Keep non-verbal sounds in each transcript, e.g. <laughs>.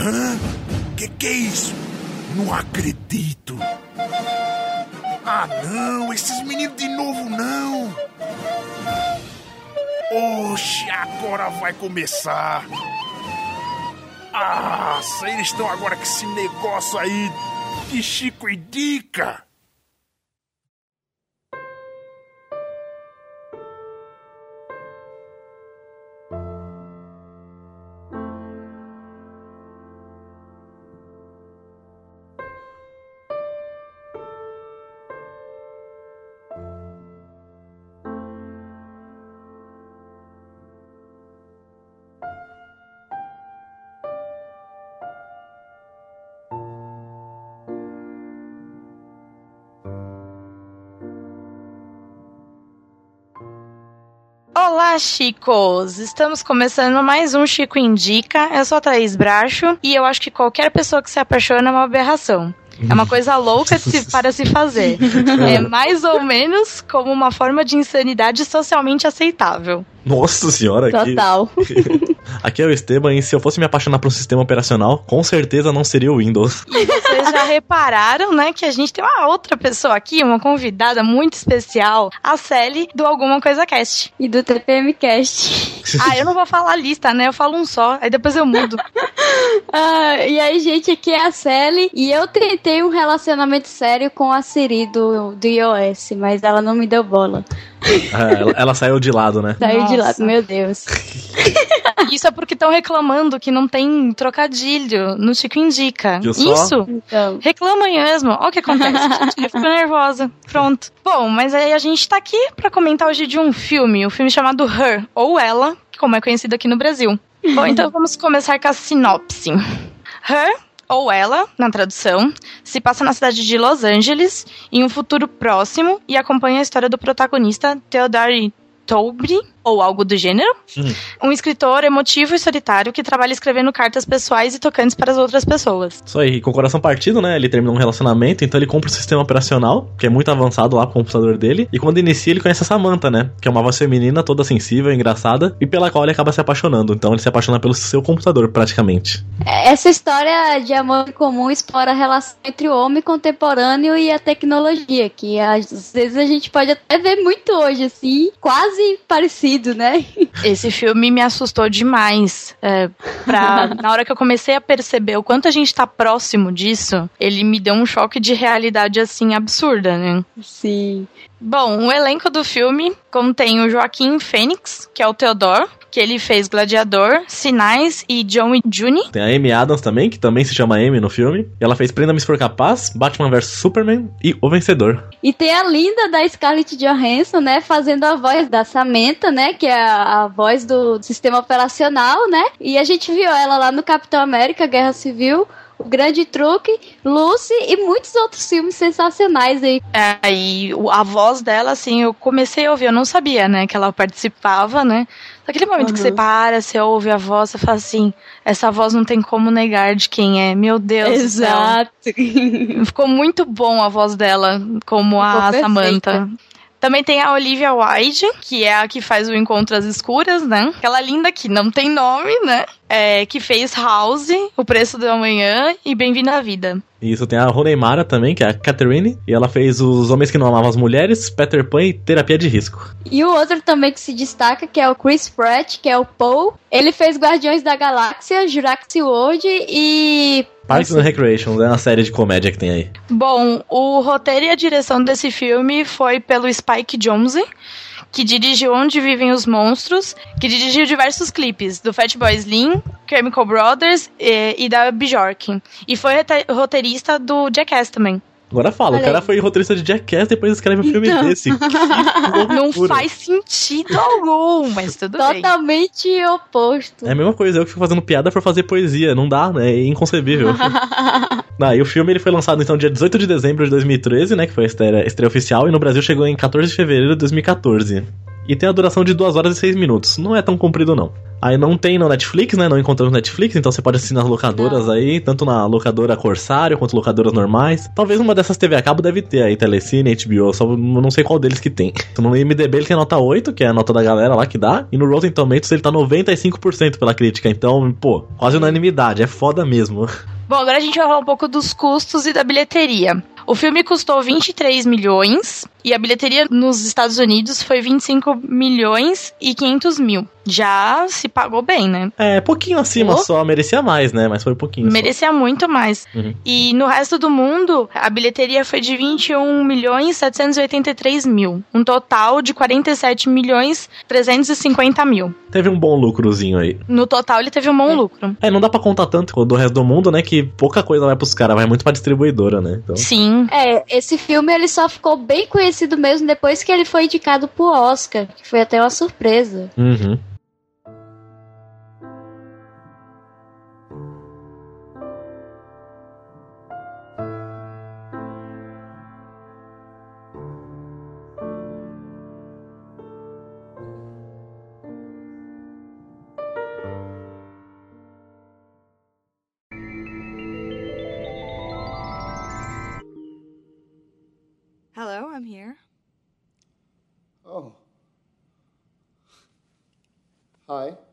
Hã? Que que é isso? Não acredito. Ah, não, esses meninos de novo não. Oxe, agora vai começar. Ah, eles estão agora com esse negócio aí de Chico e Dica. Olá, chicos! Estamos começando mais um Chico Indica. Eu sou a Thaís Bracho e eu acho que qualquer pessoa que se apaixona é uma aberração. É uma coisa louca se, <laughs> para se fazer. É mais ou menos como uma forma de insanidade socialmente aceitável. Nossa senhora. Total. <laughs> aqui é o Esteban, e se eu fosse me apaixonar por um sistema operacional, com certeza não seria o Windows. <laughs> E vocês já repararam, né, que a gente tem uma outra pessoa aqui, uma convidada muito especial, a Sally do Alguma Coisa Cast. E do TPM Cast. <laughs> Ah, eu não vou falar a lista, né? Eu falo um só, aí depois eu mudo. <laughs> ah, e aí, gente, aqui é a Sally, e eu tentei um relacionamento sério com a Siri do, do iOS, mas ela não me deu bola. É, ela, ela, saiu de lado, né? Saiu Nossa. de lado, meu Deus. Isso é porque estão reclamando que não tem trocadilho no Chico Indica. Isso? Então. Reclama mesmo. Olha o que acontece. <laughs> eu fico nervosa. Pronto. Bom, mas aí a gente tá aqui para comentar hoje de um filme, o um filme chamado Her, ou Ela, como é conhecido aqui no Brasil. Bom, então <laughs> vamos começar com a sinopse. Her ou ela, na tradução, se passa na cidade de Los Angeles em um futuro próximo e acompanha a história do protagonista Theodore Tobre, ou algo do gênero. Uhum. Um escritor emotivo e solitário que trabalha escrevendo cartas pessoais e tocantes para as outras pessoas. Isso aí, com o coração partido, né? Ele termina um relacionamento, então ele compra um sistema operacional, que é muito avançado lá pro computador dele. E quando inicia, ele conhece a Samantha, né? Que é uma voz feminina, toda sensível, engraçada, e pela qual ele acaba se apaixonando. Então ele se apaixona pelo seu computador, praticamente. Essa história de amor comum explora a relação entre o homem contemporâneo e a tecnologia, que às vezes a gente pode até ver muito hoje, assim, quase parecido né? <laughs> Esse filme me assustou demais. É, pra, na hora que eu comecei a perceber o quanto a gente tá próximo disso, ele me deu um choque de realidade assim absurda, né? Sim. Bom, o elenco do filme contém o Joaquim Fênix, que é o Theodore, que ele fez Gladiador, Sinais e John e June. Tem a Amy Adams também, que também se chama Amy no filme. E ela fez Prenda-me se for capaz, Batman vs Superman e O Vencedor. E tem a linda da Scarlett Johansson, né, fazendo a voz da Samantha, né, que é a, a voz do sistema operacional, né? E a gente viu ela lá no Capitão América, Guerra Civil, o Grande Truque, Lucy e muitos outros filmes sensacionais aí. É, e a voz dela, assim, eu comecei a ouvir, eu não sabia, né, que ela participava, né? Naquele momento uhum. que você para, você ouve a voz, você fala assim, essa voz não tem como negar de quem é. Meu Deus Exato. <laughs> Ficou muito bom a voz dela, como Ficou a perfeita. Samantha. Também tem a Olivia Wilde, que é a que faz o Encontro às Escuras, né? Aquela linda que não tem nome, né? É, que fez House, O Preço do Amanhã e Bem-vindo à Vida. Isso, tem a Rooney Mara também, que é a Catherine, e ela fez Os Homens que Não Amavam as Mulheres, Peter Pan e Terapia de Risco. E o outro também que se destaca, que é o Chris Pratt, que é o Paul. Ele fez Guardiões da Galáxia, Jurassic World e Parks and Recreation, é uma série de comédia que tem aí. Bom, o roteiro e a direção desse filme foi pelo Spike Jonze, que dirigiu Onde Vivem os Monstros, que dirigiu diversos clipes do Fatboy Slim, Chemical Brothers e, e da Bjork. E foi roteirista do Jackass também. Agora fala, Olha o cara aí. foi roteirista de Jackass depois escreve um filme então. desse. não faz sentido algum, mas tudo Totalmente bem. oposto. É a mesma coisa, eu que fico fazendo piada por fazer poesia. Não dá, né? É inconcebível. <laughs> ah, e o filme ele foi lançado então dia 18 de dezembro de 2013, né? Que foi a estreia, estreia oficial, e no Brasil chegou em 14 de fevereiro de 2014 e tem a duração de 2 horas e 6 minutos. Não é tão comprido, não. Aí não tem no Netflix, né? Não encontramos no Netflix, então você pode assistir nas locadoras não. aí, tanto na locadora Corsário quanto locadoras normais. Talvez uma dessas TV a cabo deve ter aí, Telecine, HBO, só não sei qual deles que tem. Então, no IMDB ele tem nota 8, que é a nota da galera lá que dá, e no Rotten Tomatoes ele tá 95% pela crítica, então, pô, quase unanimidade, é foda mesmo. Bom, agora a gente vai falar um pouco dos custos e da bilheteria. O filme custou 23 milhões e a bilheteria nos Estados Unidos foi 25 milhões e 500 mil. Já se pagou bem, né? É, pouquinho acima oh. só, merecia mais, né? Mas foi pouquinho. Merecia só. muito mais. Uhum. E no resto do mundo, a bilheteria foi de 21 milhões 783 mil. Um total de 47 milhões 350 mil. Teve um bom lucrozinho aí. No total, ele teve um bom é. lucro. É, não dá para contar tanto do resto do mundo, né? Que pouca coisa vai pros caras, vai muito pra distribuidora, né? Então... Sim. É, esse filme ele só ficou bem conhecido mesmo depois que ele foi indicado pro Oscar, que foi até uma surpresa. Uhum. Hi.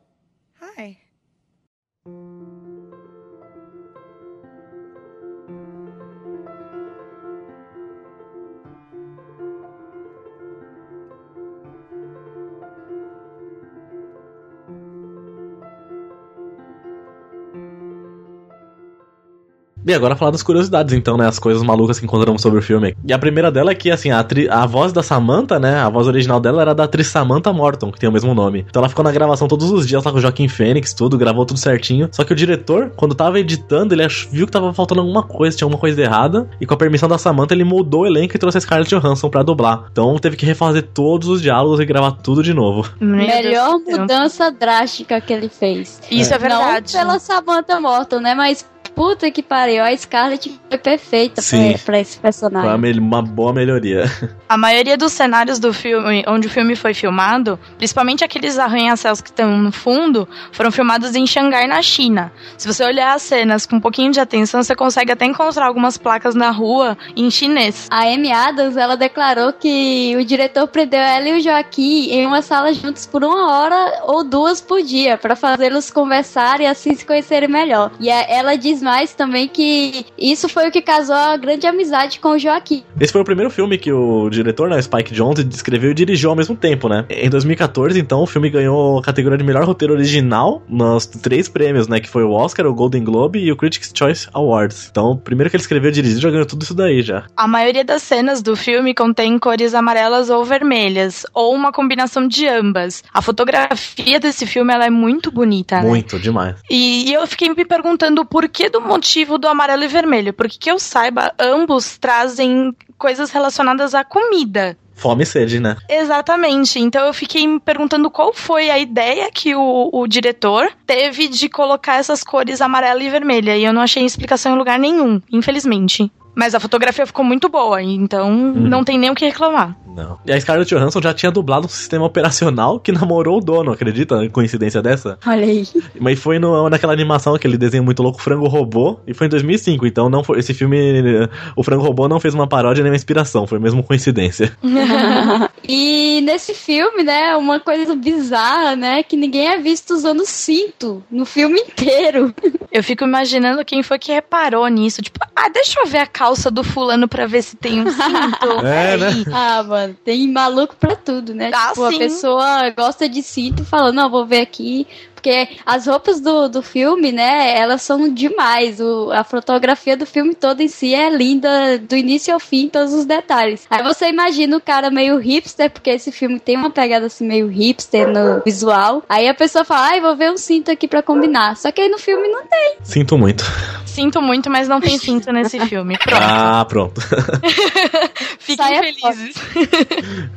E agora falar das curiosidades, então, né? As coisas malucas que encontramos sobre o filme. E a primeira dela é que, assim, a, a voz da Samantha, né? A voz original dela era da atriz Samantha Morton, que tem o mesmo nome. Então ela ficou na gravação todos os dias lá com o Joaquim Fênix, tudo, gravou tudo certinho. Só que o diretor, quando tava editando, ele viu que tava faltando alguma coisa, tinha alguma coisa errada. E com a permissão da Samantha, ele mudou o elenco e trouxe a Scarlett Johansson pra dublar. Então teve que refazer todos os diálogos e gravar tudo de novo. Melhor mudança drástica que ele fez. Isso é, é verdade. Não pela Samantha Morton, né? Mas puta que pariu, a Scarlett foi perfeita pra, pra, esse personagem. Foi uma boa melhoria. <laughs> A maioria dos cenários do filme, onde o filme foi filmado, principalmente aqueles arranha-céus que estão no fundo, foram filmados em Xangai, na China. Se você olhar as cenas com um pouquinho de atenção, você consegue até encontrar algumas placas na rua em chinês. A Amy Adams, ela declarou que o diretor prendeu ela e o Joaquim em uma sala juntos por uma hora ou duas por dia, para fazê-los conversar e assim se conhecerem melhor. E ela diz mais também que isso foi o que casou a grande amizade com o Joaquim. Esse foi o primeiro filme que o diretor, né, Spike Jonze, escreveu e dirigiu ao mesmo tempo, né? Em 2014, então, o filme ganhou a categoria de melhor roteiro original nos três prêmios, né? Que foi o Oscar, o Golden Globe e o Critics' Choice Awards. Então, o primeiro que ele escreveu e dirigiu já ganhou tudo isso daí já. A maioria das cenas do filme contém cores amarelas ou vermelhas, ou uma combinação de ambas. A fotografia desse filme ela é muito bonita, né? Muito, demais. E, e eu fiquei me perguntando por que do do motivo do amarelo e vermelho, porque que eu saiba, ambos trazem coisas relacionadas à comida. Fome e sede, né? Exatamente. Então eu fiquei me perguntando qual foi a ideia que o, o diretor teve de colocar essas cores amarela e vermelha. E eu não achei explicação em lugar nenhum, infelizmente. Mas a fotografia ficou muito boa, então uhum. não tem nem o que reclamar. Não. E a Scarlett Johansson já tinha dublado um sistema operacional que namorou o dono, acredita? Coincidência dessa? Olha aí. Mas foi no, naquela animação, aquele desenho muito louco, Frango Robô, e foi em 2005. Então não foi, esse filme, o Frango Robô não fez uma paródia nem uma inspiração, foi mesmo coincidência. <laughs> e nesse filme, né, uma coisa bizarra, né, que ninguém é visto usando cinto no filme inteiro. Eu fico imaginando quem foi que reparou nisso. Tipo, ah, deixa eu ver a calça do fulano pra ver se tem um <laughs> cinto. É, né? Ah, mano, tem maluco pra tudo, né? Ah, tipo, sim. a pessoa gosta de cinto falando, não, vou ver aqui porque as roupas do, do filme, né, elas são demais. O, a fotografia do filme todo em si é linda, do início ao fim, todos os detalhes. Aí você imagina o cara meio hipster, porque esse filme tem uma pegada assim meio hipster no visual. Aí a pessoa fala, ai, vou ver um cinto aqui pra combinar. Só que aí no filme não tem. Sinto muito. Sinto muito, mas não tem cinto nesse <laughs> filme. Pronto. Ah, pronto. <laughs> Fiquem felizes.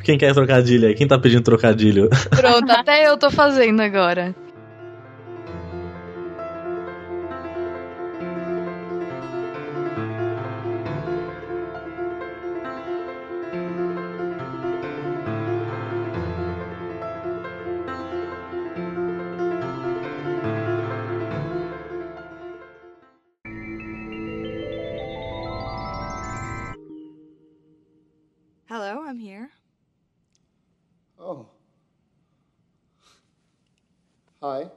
Quem quer trocadilho aí? Quem tá pedindo trocadilho? Pronto, até eu tô fazendo agora. Hi.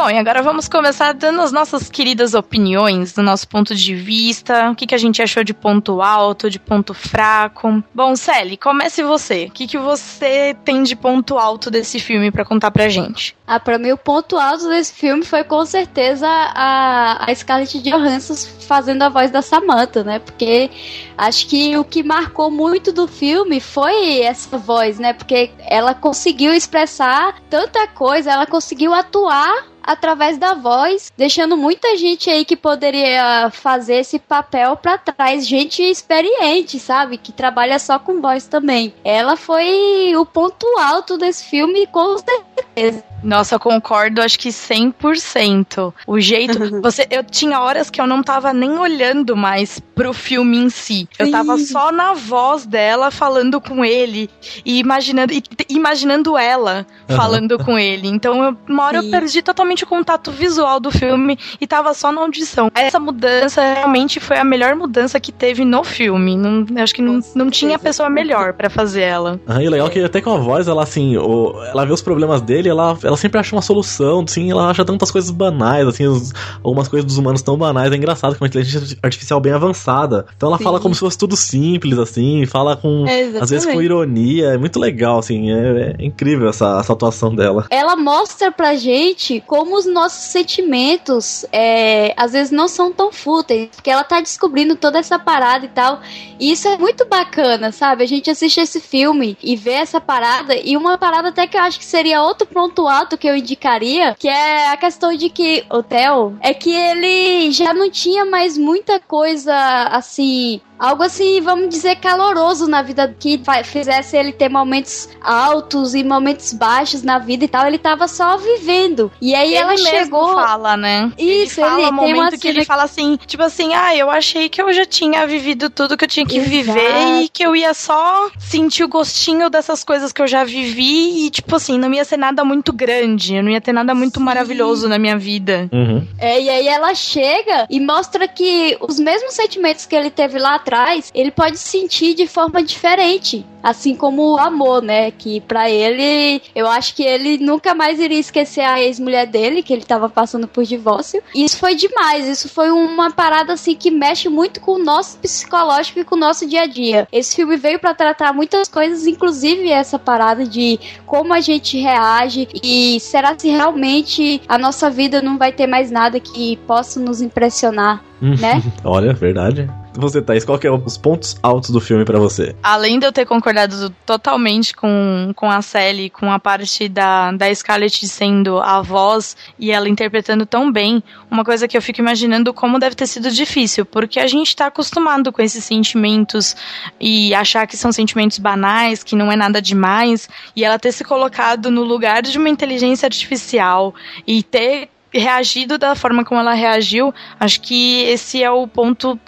Bom, e agora vamos começar dando as nossas queridas opiniões, do nosso ponto de vista, o que, que a gente achou de ponto alto, de ponto fraco. Bom, Sally, comece você. O que, que você tem de ponto alto desse filme para contar pra gente? Ah, pra mim o ponto alto desse filme foi com certeza a, a Scarlett Johansson fazendo a voz da Samantha, né? Porque acho que o que marcou muito do filme foi essa voz, né? Porque ela conseguiu expressar tanta coisa, ela conseguiu atuar através da voz, deixando muita gente aí que poderia fazer esse papel para trás, gente experiente, sabe, que trabalha só com voz também. Ela foi o ponto alto desse filme, com certeza. Nossa, concordo, acho que 100%. O jeito. <laughs> você, eu tinha horas que eu não tava nem olhando mais pro filme em si. Eu tava só na voz dela falando com ele e imaginando, e, imaginando ela falando com ele. Então, eu, uma hora Sim. eu perdi totalmente o contato visual do filme e tava só na audição. Essa mudança realmente foi a melhor mudança que teve no filme. Não, acho que não, não tinha pessoa melhor para fazer ela. Ah, e legal que até com a voz, ela assim, o, ela vê os problemas dele, ela ela sempre acha uma solução, assim, ela acha tantas coisas banais, assim, os, algumas coisas dos humanos tão banais. É engraçado com uma inteligência artificial bem avançada. Então ela Sim. fala como se fosse tudo simples, assim, fala com. É, às vezes com ironia. É muito legal, assim, é, é, incrível essa, essa atuação dela. Ela mostra pra gente como os nossos sentimentos é, às vezes não são tão fúteis, porque ela tá descobrindo toda essa parada e tal. E isso é muito bacana, sabe? A gente assiste esse filme e vê essa parada, e uma parada até que eu acho que seria outro ponto que eu indicaria, que é a questão de que o Theo é que ele já não tinha mais muita coisa assim algo assim, vamos dizer, caloroso na vida que fizesse ele ter momentos altos e momentos baixos na vida e tal. Ele tava só vivendo. E aí ele ela chegou. fala, né? Isso, ele fala ele um momento que ele fala assim, tipo assim, ah, eu achei que eu já tinha vivido tudo que eu tinha que Exato. viver e que eu ia só sentir o gostinho dessas coisas que eu já vivi e, tipo assim, não ia ser nada muito grande, eu não ia ter nada muito Sim. maravilhoso na minha vida. Uhum. É, e aí ela chega e mostra que os mesmos sentimentos que ele teve lá atrás, ele pode sentir de forma diferente. Assim como o amor, né? Que para ele, eu acho que ele nunca mais iria esquecer a ex-mulher dele, que ele tava passando por divórcio. E isso foi demais. Isso foi uma parada assim que mexe muito com o nosso psicológico e com o nosso dia a dia. Esse filme veio para tratar muitas coisas, inclusive essa parada de como a gente reage e será se realmente a nossa vida não vai ter mais nada que possa nos impressionar, né? <laughs> Olha, verdade você, Thaís, qual que é os pontos altos do filme para você? Além de eu ter concordado totalmente com, com a Sally, com a parte da, da Scarlett sendo a voz e ela interpretando tão bem, uma coisa que eu fico imaginando como deve ter sido difícil, porque a gente tá acostumado com esses sentimentos e achar que são sentimentos banais, que não é nada demais, e ela ter se colocado no lugar de uma inteligência artificial e ter reagido da forma como ela reagiu, acho que esse é o ponto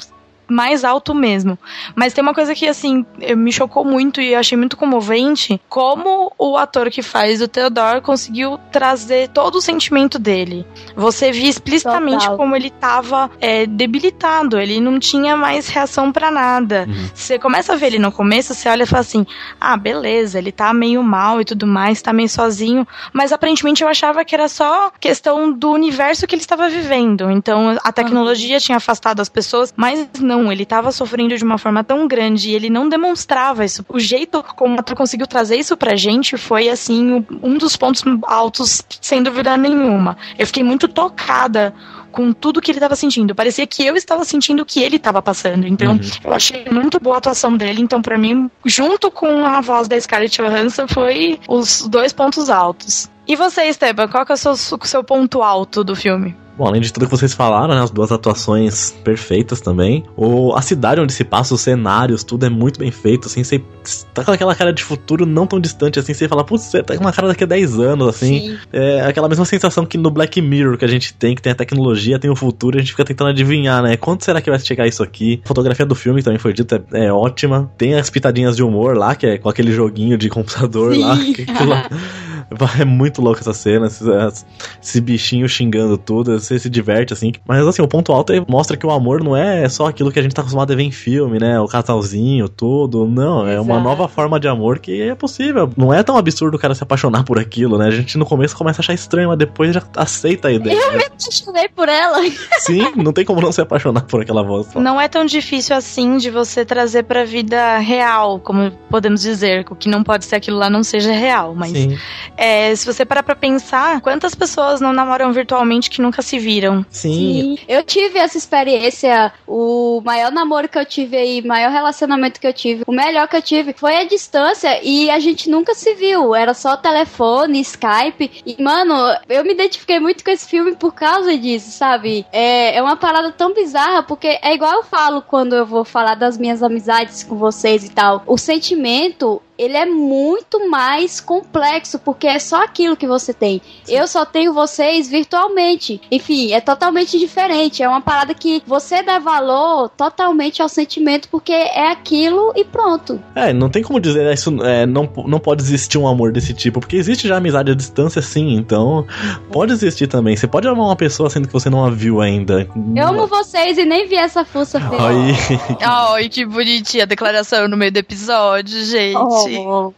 mais alto mesmo. Mas tem uma coisa que, assim, me chocou muito e eu achei muito comovente, como o ator que faz o Theodore conseguiu trazer todo o sentimento dele. Você via explicitamente Total. como ele tava é, debilitado, ele não tinha mais reação para nada. Uhum. Você começa a ver ele no começo, você olha e fala assim, ah, beleza, ele tá meio mal e tudo mais, tá meio sozinho, mas aparentemente eu achava que era só questão do universo que ele estava vivendo. Então a tecnologia uhum. tinha afastado as pessoas, mas não ele estava sofrendo de uma forma tão grande e ele não demonstrava isso. O jeito como o ator conseguiu trazer isso pra gente foi, assim, um dos pontos altos, sem dúvida nenhuma. Eu fiquei muito tocada com tudo que ele estava sentindo. Parecia que eu estava sentindo o que ele estava passando. Então, uhum. eu achei muito boa a atuação dele. Então, para mim, junto com a voz da Scarlett Johansson, foi os dois pontos altos. E você, Esteban, qual que é o seu, o seu ponto alto do filme? Bom, além de tudo que vocês falaram, né, as duas atuações perfeitas também. O, a cidade onde se passa, os cenários, tudo é muito bem feito, assim, você tá com aquela cara de futuro não tão distante, assim, você fala, putz, você tá com uma cara daqui a 10 anos, assim. Sim. É aquela mesma sensação que no Black Mirror que a gente tem, que tem a tecnologia, tem o futuro, a gente fica tentando adivinhar, né? Quando será que vai chegar isso aqui? A fotografia do filme também foi dita, é, é ótima. Tem as pitadinhas de humor lá, que é com aquele joguinho de computador Sim. lá. Que, <laughs> <laughs> É muito louco essa cena, esse, esse, bichinho xingando tudo, você se diverte, assim. Mas assim, o ponto alto é, mostra que o amor não é só aquilo que a gente tá acostumado a ver em filme, né? O casalzinho, tudo. Não, é Exato. uma nova forma de amor que é possível. Não é tão absurdo o cara se apaixonar por aquilo, né? A gente no começo começa a achar estranho, mas depois já aceita a ideia. Eu né? me apaixonei por ela. <laughs> Sim, não tem como não se apaixonar por aquela voz. Não é tão difícil assim de você trazer pra vida real, como podemos dizer. O que não pode ser aquilo lá não seja real, mas Sim. É, se você parar pra pensar, quantas pessoas não namoram virtualmente que nunca se viram? Sim. Sim. Eu tive essa experiência. O maior namoro que eu tive aí, maior relacionamento que eu tive, o melhor que eu tive foi a distância e a gente nunca se viu. Era só telefone, Skype. E, mano, eu me identifiquei muito com esse filme por causa disso, sabe? É, é uma parada tão bizarra, porque é igual eu falo quando eu vou falar das minhas amizades com vocês e tal. O sentimento ele é muito mais complexo, porque é só aquilo que você tem. Sim. Eu só tenho vocês virtualmente. Enfim, é totalmente diferente. É uma parada que você dá valor totalmente ao sentimento, porque é aquilo e pronto. É, não tem como dizer isso. É, não, não pode existir um amor desse tipo, porque existe já amizade à distância, sim. Então, pode existir também. Você pode amar uma pessoa sendo que você não a viu ainda. Eu amo vocês e nem vi essa força Ai, que bonitinha a declaração no meio do episódio, gente. Oh.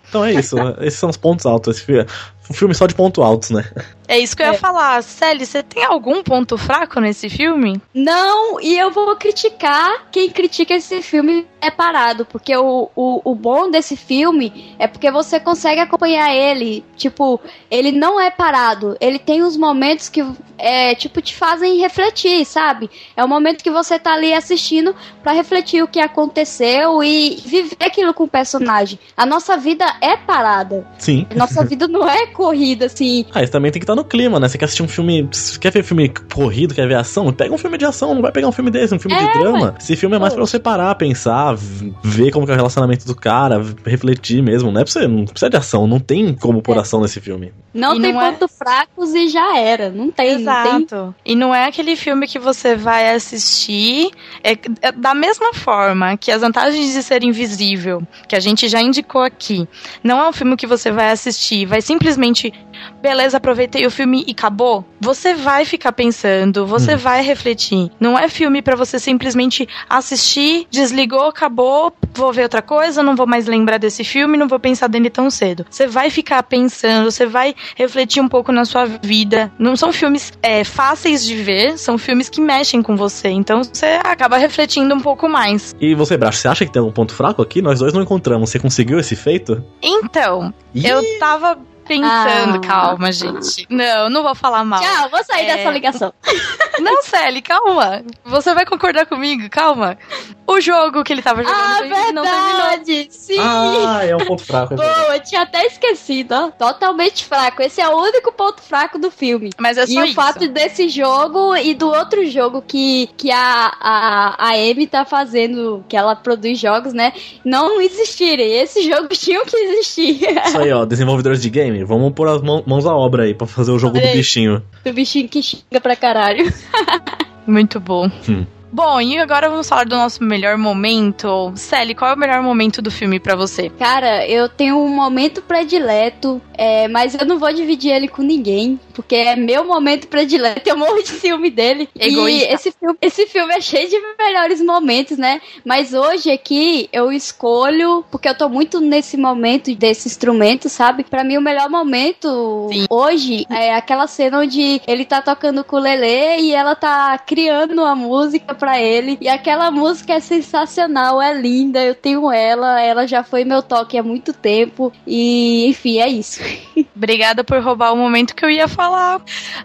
Então é isso. Esses são os pontos altos. Esse filme, um filme só de pontos altos, né? É isso que eu ia é. falar. Sally, você tem algum ponto fraco nesse filme? Não, e eu vou criticar quem critica esse filme é parado, porque o, o, o bom desse filme é porque você consegue acompanhar ele. Tipo, ele não é parado. Ele tem os momentos que, é, tipo, te fazem refletir, sabe? É o momento que você tá ali assistindo para refletir o que aconteceu e viver aquilo com o personagem. A nossa vida é parada. Sim. Nossa <laughs> vida não é corrida, assim. Ah, isso também tem que estar no clima, né? Você quer assistir um filme. Quer ver filme corrido, quer ver ação? Pega um filme de ação, não vai pegar um filme desse, um filme é, de drama. Mas... Esse filme é mais pra você parar, pensar, ver como é o relacionamento do cara, refletir mesmo. Não é pra você. Não precisa de ação, não tem como pôr é. ação nesse filme. Não e tem não é pontos é... fracos e já era. Não tem. Exato. Não tem... E não é aquele filme que você vai assistir. É, é, da mesma forma que as vantagens de ser invisível, que a gente já indicou aqui, não é um filme que você vai assistir, vai simplesmente beleza, aproveitei o filme e acabou. Você vai ficar pensando, você hum. vai refletir. Não é filme para você simplesmente assistir, desligou, acabou, vou ver outra coisa, não vou mais lembrar desse filme, não vou pensar dele tão cedo. Você vai ficar pensando, você vai refletir um pouco na sua vida. Não são filmes é, fáceis de ver, são filmes que mexem com você. Então você acaba refletindo um pouco mais. E você, Bracho, você acha que tem algum ponto fraco aqui? Nós dois não encontramos. Você conseguiu esse feito? Então, Ih. eu tava pensando. Ah. Calma, gente. Não, não vou falar mal. Tchau, vou sair é... dessa ligação. <laughs> Não, Sally, calma. Você vai concordar comigo, calma. O jogo que ele tava jogando ah, verdade, não terminou. Sim. Ah, é um ponto fraco. É Pô, eu tinha até esquecido, ó. Totalmente fraco. Esse é o único ponto fraco do filme. Mas é só E isso. o fato desse jogo e do outro jogo que, que a, a, a Amy tá fazendo, que ela produz jogos, né? Não existirem. Esses jogos <laughs> tinham que existir. Isso aí, ó. Desenvolvedores de game, vamos pôr as mãos à obra aí pra fazer o jogo do bichinho. Do bichinho que xinga pra caralho. <laughs> Muito bom. Hum. Bom, e agora vamos falar do nosso melhor momento. Sally, qual é o melhor momento do filme para você? Cara, eu tenho um momento predileto, é, mas eu não vou dividir ele com ninguém, porque é meu momento predileto. Eu morro de ciúme dele. Egoísta. E esse filme, esse filme é cheio de melhores momentos, né? Mas hoje aqui eu escolho, porque eu tô muito nesse momento desse instrumento, sabe? Para mim o melhor momento Sim. hoje é aquela cena onde ele tá tocando com o Lele e ela tá criando a música pra ele. E aquela música é sensacional, é linda. Eu tenho ela, ela já foi meu toque há muito tempo. E, enfim, é isso. <laughs> Obrigada por roubar o momento que eu ia falar.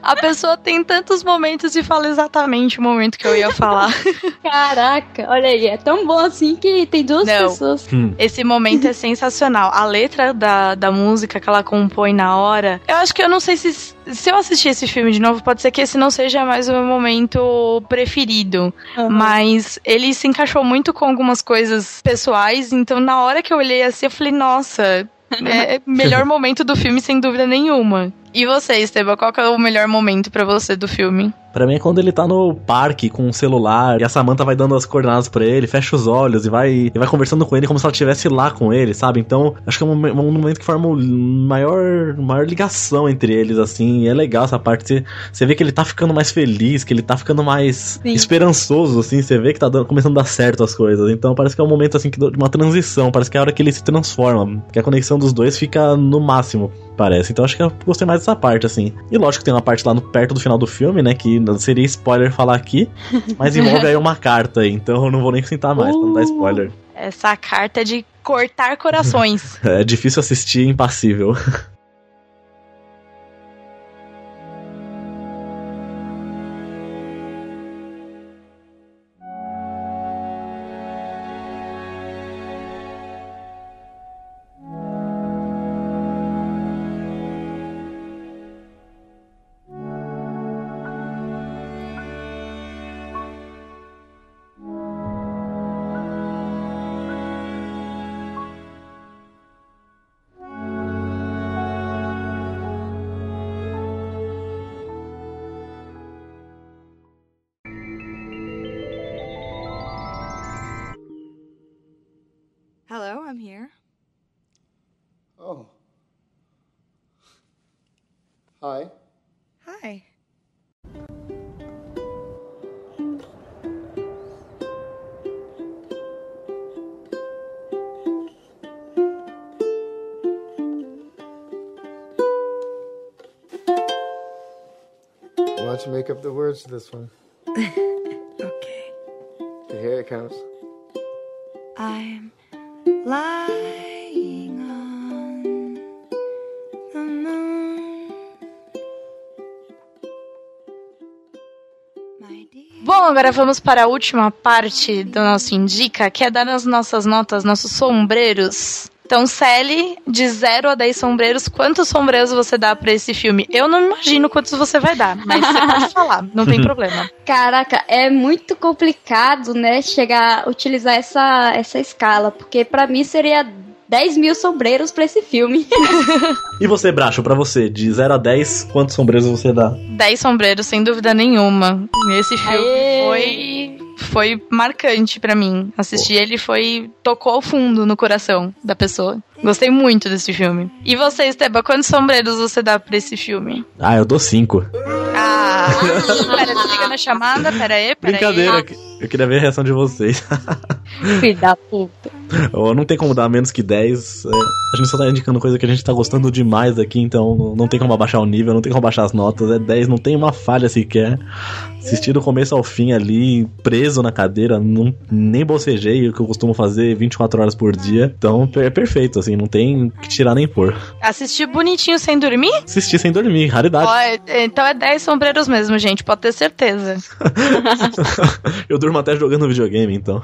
A pessoa tem tantos momentos e fala exatamente o momento que eu ia falar. <laughs> Caraca, olha aí, é tão bom assim que tem duas Não. pessoas. Hum. Esse momento é sensacional. A letra da, da música que ela compõe na hora. Eu acho que eu não sei se se eu assistir esse filme de novo, pode ser que esse não seja mais o meu momento preferido. Uhum. Mas ele se encaixou muito com algumas coisas pessoais. Então, na hora que eu olhei assim, eu falei, nossa, <laughs> é melhor momento do filme, sem dúvida nenhuma. E você, Esteban, qual é o melhor momento para você do filme? Pra mim é quando ele tá no parque com o celular e a Samantha vai dando as coordenadas pra ele, fecha os olhos e vai, e vai conversando com ele como se ela estivesse lá com ele, sabe? Então, acho que é um, um momento que forma maior, maior ligação entre eles, assim. E é legal essa parte. Você, você vê que ele tá ficando mais feliz, que ele tá ficando mais Sim. esperançoso, assim. Você vê que tá dando, começando a dar certo as coisas. Então, parece que é um momento, assim, de uma transição. Parece que é a hora que ele se transforma. Que a conexão dos dois fica no máximo parece. Então acho que eu gostei mais dessa parte, assim. E lógico que tem uma parte lá no, perto do final do filme, né? Que não seria spoiler falar aqui, <laughs> mas envolve aí uma carta então eu não vou nem sentar mais uh, pra não dar uh, spoiler. Essa carta é de cortar corações. <laughs> é difícil assistir impassível. <laughs> Oh. Hi. Hi. Why don't you make up the words to this one? <laughs> okay. Here it comes. I'm lying. Bom, agora vamos para a última parte do nosso Indica, que é dar as nossas notas, nossos sombreiros. Então, Sally, de 0 a 10 sombreiros, quantos sombreiros você dá para esse filme? Eu não imagino quantos você vai dar, mas você pode falar, não tem <laughs> problema. Caraca, é muito complicado, né, chegar a utilizar essa, essa escala, porque para mim seria 10 mil sombreiros pra esse filme. <laughs> e você, Bracho, pra você, de 0 a 10, quantos sombreiros você dá? 10 sombreiros, sem dúvida nenhuma. Esse filme Aê! foi foi marcante para mim. Assistir Pô. ele foi tocou ao fundo no coração da pessoa. Gostei muito desse filme. E você, Esteban, quantos sombreiros você dá pra esse filme? Ah, eu dou cinco. Ah, <laughs> pera, desliga na chamada, pera aí, pera Brincadeira, aí. eu queria ver a reação de vocês. <laughs> Filho da puta. Não tem como dar menos que 10. É, a gente só tá indicando coisa que a gente tá gostando demais aqui, então não tem como abaixar o nível, não tem como abaixar as notas. É 10, não tem uma falha sequer. Assisti do começo ao fim ali, preso na cadeira, não, nem bocejei, o que eu costumo fazer 24 horas por dia. Então é perfeito, assim, não tem que tirar nem pôr. Assistir bonitinho sem dormir? Assistir sem dormir, raridade. É, então é 10 sombreiros mesmo, gente, pode ter certeza. <laughs> eu durmo até jogando videogame, então.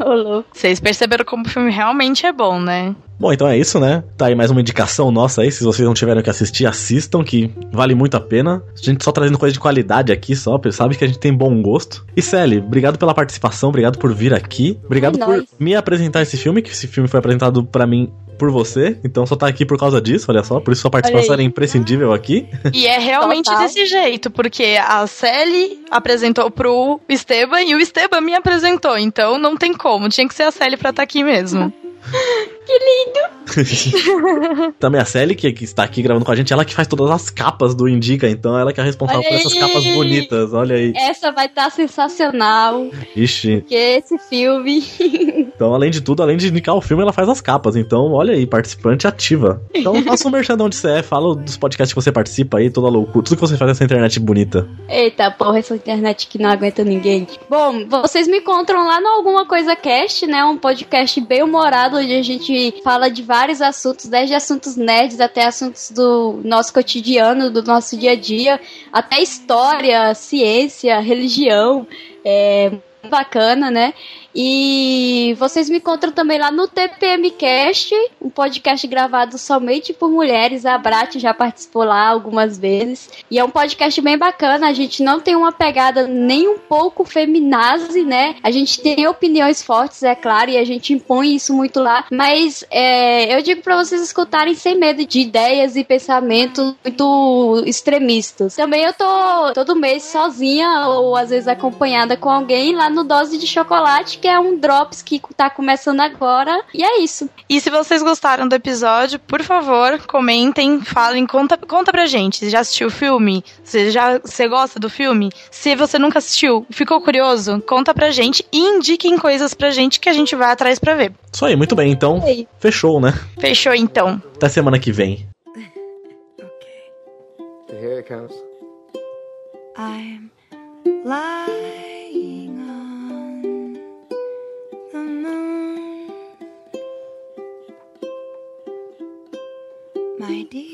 Ô, Vocês perceberam como o filme realmente é bom, né? Bom, então é isso, né? Tá aí mais uma indicação nossa aí. Se vocês não tiveram que assistir, assistam, que vale muito a pena. A gente só trazendo coisa de qualidade aqui, só, sabe que a gente tem bom gosto. E Sally, obrigado pela participação, obrigado por vir aqui. Obrigado é por nóis. me apresentar esse filme, que esse filme foi apresentado para mim por você, então só tá aqui por causa disso, olha só, por isso sua participação era imprescindível aqui. E é realmente Total. desse jeito, porque a Sally apresentou pro Esteban e o Esteban me apresentou, então não tem como, tinha que ser a Sally pra estar tá aqui mesmo. <laughs> Que lindo! <laughs> Também a Sally, que, que, está aqui gravando com a gente, ela que faz todas as capas do Indica, então ela que é responsável por essas capas bonitas, olha aí. Essa vai estar tá sensacional. Ixi. Que esse filme. <laughs> então, além de tudo, além de indicar o filme, ela faz as capas, então olha aí, participante ativa. Então faça um merchan onde você é, fala dos podcasts que você participa aí, toda loucura, tudo que você faz nessa internet bonita. Eita porra, essa internet que não aguenta ninguém. Bom, vocês me encontram lá no Alguma Coisa Cast, né, um podcast bem humorado onde a gente gente fala de vários assuntos, desde assuntos nerds até assuntos do nosso cotidiano, do nosso dia a dia, até história, ciência, religião. É bacana, né? E vocês me encontram também lá no TPMcast, um podcast gravado somente por mulheres. A Brat já participou lá algumas vezes. E é um podcast bem bacana. A gente não tem uma pegada nem um pouco feminazi, né? A gente tem opiniões fortes, é claro, e a gente impõe isso muito lá. Mas é, eu digo para vocês escutarem sem medo de ideias e pensamentos muito extremistas. Também eu tô todo mês sozinha ou às vezes acompanhada com alguém lá no Dose de Chocolate, que é um Drops que tá começando agora. E é isso. E se vocês gostaram do episódio, por favor, comentem, falem, conta, conta pra gente. Você já assistiu o filme? Você já você gosta do filme? Se você nunca assistiu, ficou curioso? Conta pra gente e indiquem coisas pra gente que a gente vai atrás pra ver. Isso aí, muito bem. Então, fechou, né? Fechou então. Até semana que vem. <laughs> Okay. Here it comes. I'm lying 90?